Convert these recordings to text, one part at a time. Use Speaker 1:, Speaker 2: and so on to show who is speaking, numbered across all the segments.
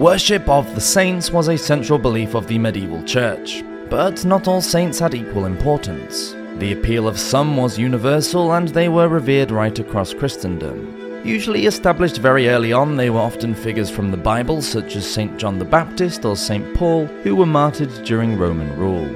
Speaker 1: Worship of the saints was a central belief of the medieval church, but not all saints had equal importance. The appeal of some was universal and they were revered right across Christendom. Usually established very early on, they were often figures from the Bible, such as St. John the Baptist or St. Paul, who were martyred during Roman rule.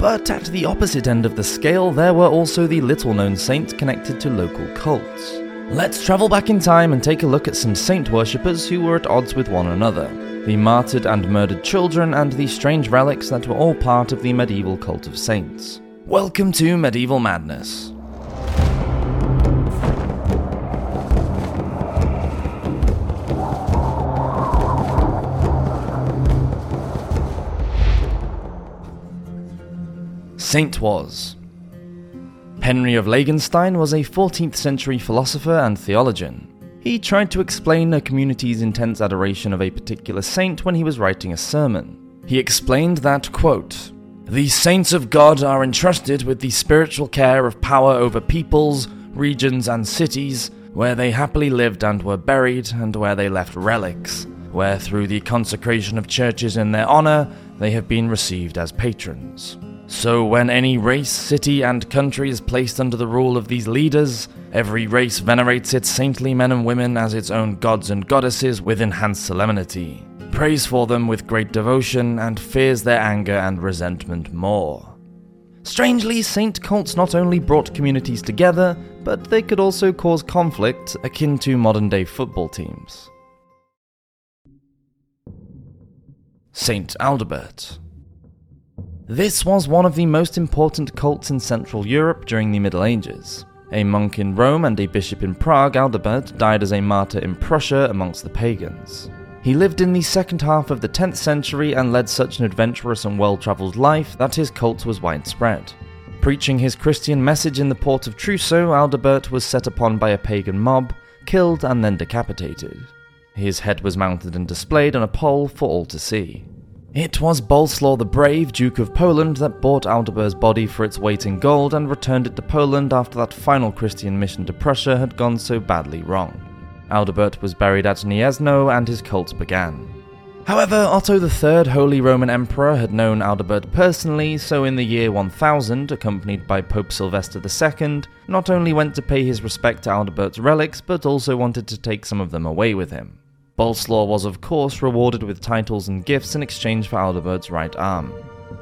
Speaker 1: But at the opposite end of the scale, there were also the little known saints connected to local cults. Let's travel back in time and take a look at some saint worshippers who were at odds with one another the martyred and murdered children, and the strange relics that were all part of the medieval cult of saints. Welcome to Medieval Madness. Saint was. Henry of Langenstein was a 14th century philosopher and theologian. He tried to explain a community's intense adoration of a particular saint when he was writing a sermon. He explained that, quote, The saints of God are entrusted with the spiritual care of power over peoples, regions, and cities, where they happily lived and were buried, and where they left relics, where through the consecration of churches in their honor, they have been received as patrons. So, when any race, city, and country is placed under the rule of these leaders, every race venerates its saintly men and women as its own gods and goddesses with enhanced solemnity, prays for them with great devotion, and fears their anger and resentment more. Strangely, saint cults not only brought communities together, but they could also cause conflict akin to modern day football teams. Saint Adalbert. This was one of the most important cults in Central Europe during the Middle Ages. A monk in Rome and a bishop in Prague, Adalbert died as a martyr in Prussia amongst the pagans. He lived in the second half of the 10th century and led such an adventurous and well travelled life that his cult was widespread. Preaching his Christian message in the port of Truso, Adalbert was set upon by a pagan mob, killed, and then decapitated. His head was mounted and displayed on a pole for all to see. It was Boleslaw the Brave, Duke of Poland, that bought Adalbert's body for its weight in gold and returned it to Poland after that final Christian mission to Prussia had gone so badly wrong. Adalbert was buried at Gniezno and his cult began. However, Otto III, Holy Roman Emperor, had known Adalbert personally, so in the year 1000, accompanied by Pope Sylvester II, not only went to pay his respect to Adalbert's relics, but also wanted to take some of them away with him. Boleslaw was, of course, rewarded with titles and gifts in exchange for Adalbert's right arm.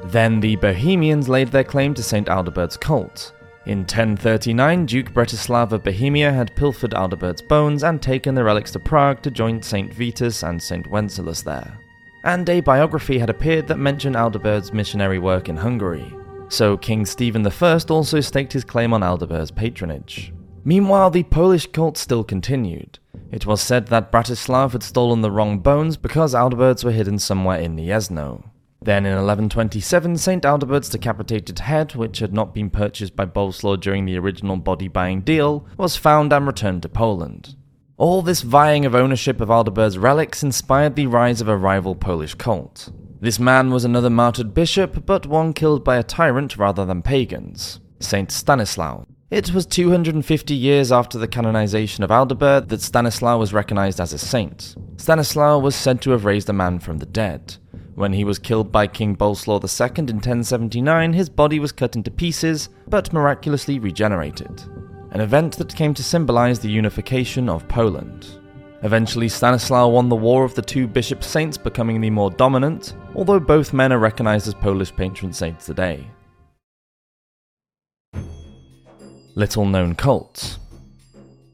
Speaker 1: Then the Bohemians laid their claim to St. Adalbert's cult. In 1039, Duke Bretislav of Bohemia had pilfered Adalbert's bones and taken the relics to Prague to join St. Vitus and St. Wenceslas there. And a biography had appeared that mentioned Adalbert's missionary work in Hungary. So King Stephen I also staked his claim on Adalbert's patronage. Meanwhile, the Polish cult still continued. It was said that Bretislav had stolen the wrong bones because Adalberts were hidden somewhere in Gniezno. Then in 1127, St. Adalbert's decapitated head, which had not been purchased by Boleslaw during the original body buying deal, was found and returned to Poland. All this vying of ownership of Adalbert's relics inspired the rise of a rival Polish cult. This man was another martyred bishop, but one killed by a tyrant rather than pagans, Saint Stanislaus. It was 250 years after the canonization of Adalbert that Stanislaw was recognized as a saint. Stanislaw was said to have raised a man from the dead. When he was killed by King Boleslaw II in 1079, his body was cut into pieces, but miraculously regenerated. An event that came to symbolize the unification of Poland. Eventually, Stanislaw won the War of the Two Bishop Saints, becoming the more dominant, although both men are recognized as Polish patron saints today. Little known cults.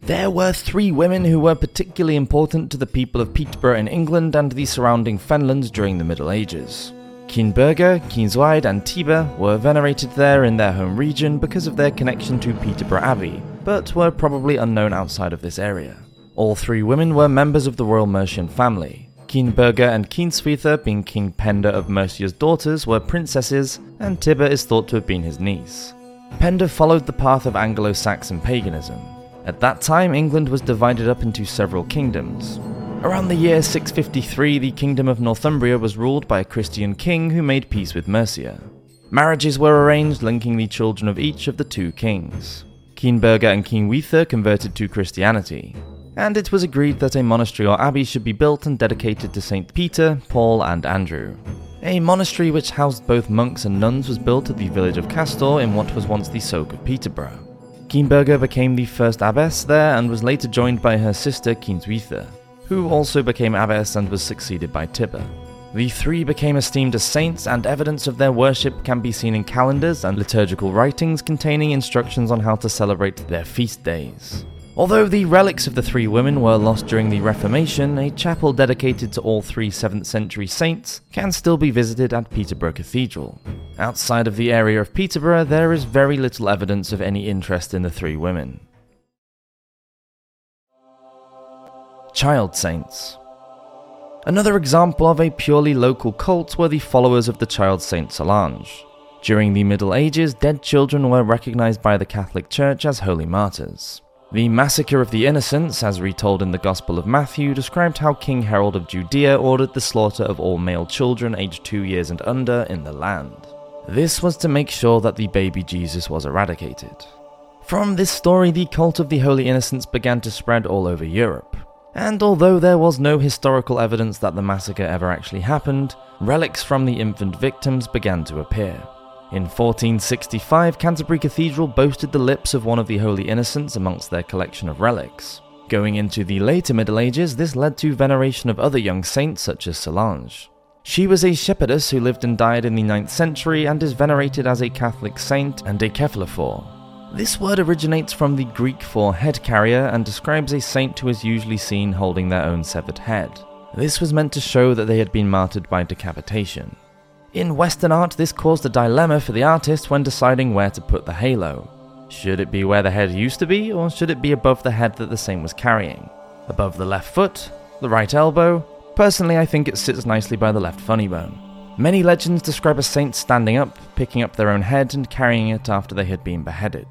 Speaker 1: There were three women who were particularly important to the people of Peterborough in England and the surrounding fenlands during the Middle Ages. Cyneburga, Cyneswide, and Tibba were venerated there in their home region because of their connection to Peterborough Abbey, but were probably unknown outside of this area. All three women were members of the royal Mercian family. Cyneburga and Cyneswitha, being King Penda of Mercia's daughters, were princesses, and Tibba is thought to have been his niece. Penda followed the path of Anglo Saxon paganism. At that time, England was divided up into several kingdoms. Around the year 653, the kingdom of Northumbria was ruled by a Christian king who made peace with Mercia. Marriages were arranged linking the children of each of the two kings. Cyneburga and Kienwether converted to Christianity. and it was agreed that a monastery or abbey should be built and dedicated to St. Peter, Paul, and Andrew. A monastery which housed both monks and nuns was built at the village of Castor in what was once the Soke of Peterborough. Cyneburga became the first abbess there and was later joined by her sister Cyneswitha, who also became abbess and was succeeded by Tibba. The three became esteemed as saints, and evidence of their worship can be seen in calendars and liturgical writings containing instructions on how to celebrate their feast days. Although the relics of the three women were lost during the Reformation, a chapel dedicated to all three 7th century saints can still be visited at Peterborough Cathedral. Outside of the area of Peterborough, there is very little evidence of any interest in the three women. Child Saints Another example of a purely local cult were the followers of the child saint Solange. During the Middle Ages, dead children were recognized by the Catholic Church as holy martyrs. The massacre of the innocents, as retold in the Gospel of Matthew, described how King Herod of Judea ordered the slaughter of all male children aged two years and under in the land. This was to make sure that the baby Jesus was eradicated. From this story, the cult of the Holy Innocents began to spread all over Europe. And although there was no historical evidence that the massacre ever actually happened, relics from the infant victims began to appear. In 1465, Canterbury Cathedral boasted the lips of one of the Holy Innocents amongst their collection of relics. Going into the later Middle Ages, this led to veneration of other young saints such as Solange. She was a shepherdess who lived and died in the 9th century and is venerated as a Catholic saint and a cephalophore. This word originates from the Greek for head carrier and describes a saint who is usually seen holding their own severed head. This was meant to show that they had been martyred by decapitation. In Western art, this caused a dilemma for the artist when deciding where to put the halo. Should it be where the head used to be, or should it be above the head that the saint was carrying? Above the left foot? The right elbow? Personally, I think it sits nicely by the left funny bone. Many legends describe a saint standing up, picking up their own head, and carrying it after they had been beheaded.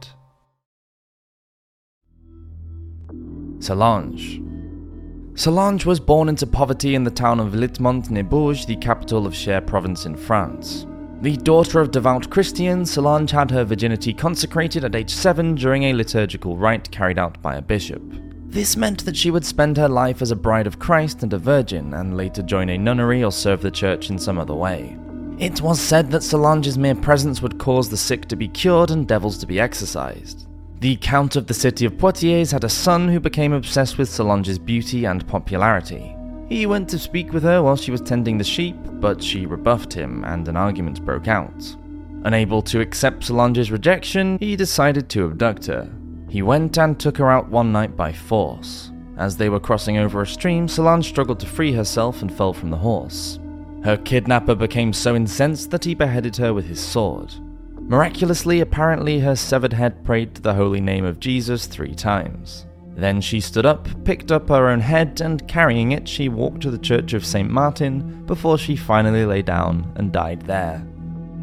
Speaker 1: Solange. Solange was born into poverty in the town of Litmont near Bourges, the capital of Cher province in France. The daughter of devout Christians, Solange had her virginity consecrated at age 7 during a liturgical rite carried out by a bishop. This meant that she would spend her life as a bride of Christ and a virgin, and later join a nunnery or serve the church in some other way. It was said that Solange's mere presence would cause the sick to be cured and devils to be exorcised. The Count of the city of Poitiers had a son who became obsessed with Solange's beauty and popularity. He went to speak with her while she was tending the sheep, but she rebuffed him and an argument broke out. Unable to accept Solange's rejection, he decided to abduct her. He went and took her out one night by force. As they were crossing over a stream, Solange struggled to free herself and fell from the horse. Her kidnapper became so incensed that he beheaded her with his sword. Miraculously, apparently, her severed head prayed to the holy name of Jesus three times. Then she stood up, picked up her own head, and carrying it, she walked to the church of St. Martin before she finally lay down and died there.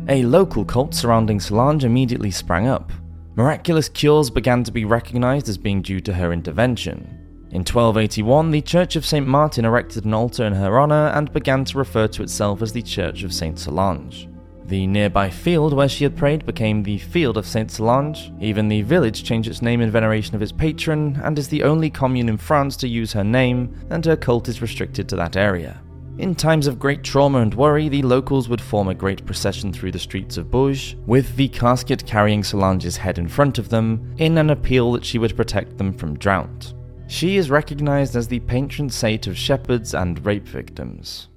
Speaker 1: A local cult surrounding Solange immediately sprang up. Miraculous cures began to be recognized as being due to her intervention. In 1281, the Church of St. Martin erected an altar in her honor and began to refer to itself as the Church of St. Solange. The nearby field where she had prayed became the Field of Saint Solange. Even the village changed its name in veneration of its patron, and is the only commune in France to use her name, and her cult is restricted to that area. In times of great trauma and worry, the locals would form a great procession through the streets of Bourges, with the casket carrying Solange's head in front of them, in an appeal that she would protect them from drought. She is recognized as the patron saint of shepherds and rape victims.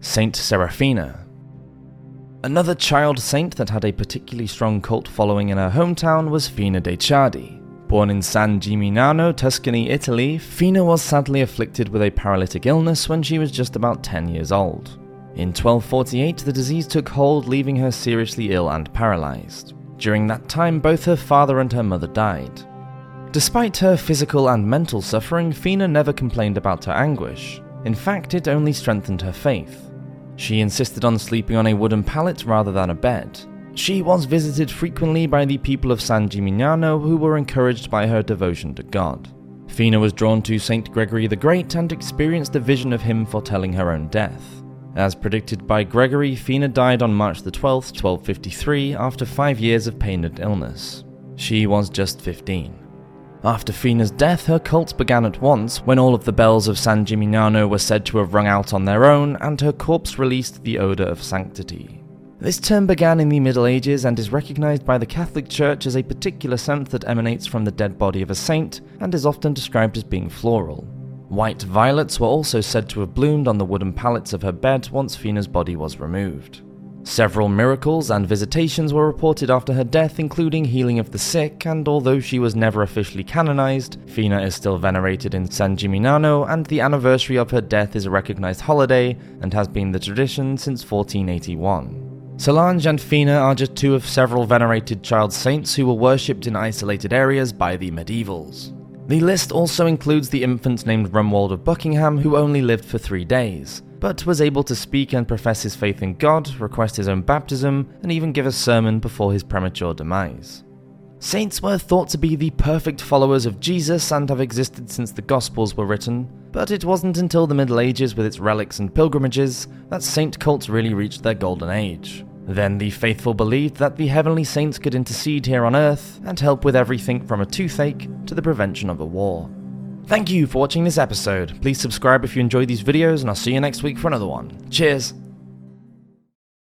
Speaker 1: Saint Seraphina. Another child saint that had a particularly strong cult following in her hometown was Fina de' Ciardi. Born in San Gimignano, Tuscany, Italy, Fina was sadly afflicted with a paralytic illness when she was just about 10 years old. In 1248, the disease took hold, leaving her seriously ill and paralyzed. During that time, both her father and her mother died. Despite her physical and mental suffering, Fina never complained about her anguish. In fact, it only strengthened her faith. She insisted on sleeping on a wooden pallet rather than a bed. She was visited frequently by the people of San Gimignano who were encouraged by her devotion to God. Fina was drawn to Saint Gregory the Great and experienced a vision of him foretelling her own death. As predicted by Gregory, Fina died on March 12, 1253, after five years of pain and illness. She was just 15. After Fina's death, her cult began at once when all of the bells of San Gimignano were said to have rung out on their own and her corpse released the odour of sanctity. This term began in the Middle Ages and is recognized by the Catholic Church as a particular scent that emanates from the dead body of a saint and is often described as being floral. White violets were also said to have bloomed on the wooden pallets of her bed once Fina's body was removed. Several miracles and visitations were reported after her death, including healing of the sick, and although she was never officially canonized, Fina is still venerated in San Gimignano, and the anniversary of her death is a recognized holiday and has been the tradition since 1481. Solange and Fina are just two of several venerated child saints who were worshipped in isolated areas by the medievals. The list also includes the infant named Romuald of Buckingham, who only lived for three days but was able to speak and profess his faith in God, request his own baptism, and even give a sermon before his premature demise. Saints were thought to be the perfect followers of Jesus and have existed since the Gospels were written, but it wasn't until the Middle Ages with its relics and pilgrimages that saint cults really reached their golden age. Then the faithful believed that the heavenly saints could intercede here on earth and help with everything from a toothache to the prevention of a war. Thank you for watching this episode. Please subscribe if you enjoyed these videos, and I'll see you next week for another one. Cheers!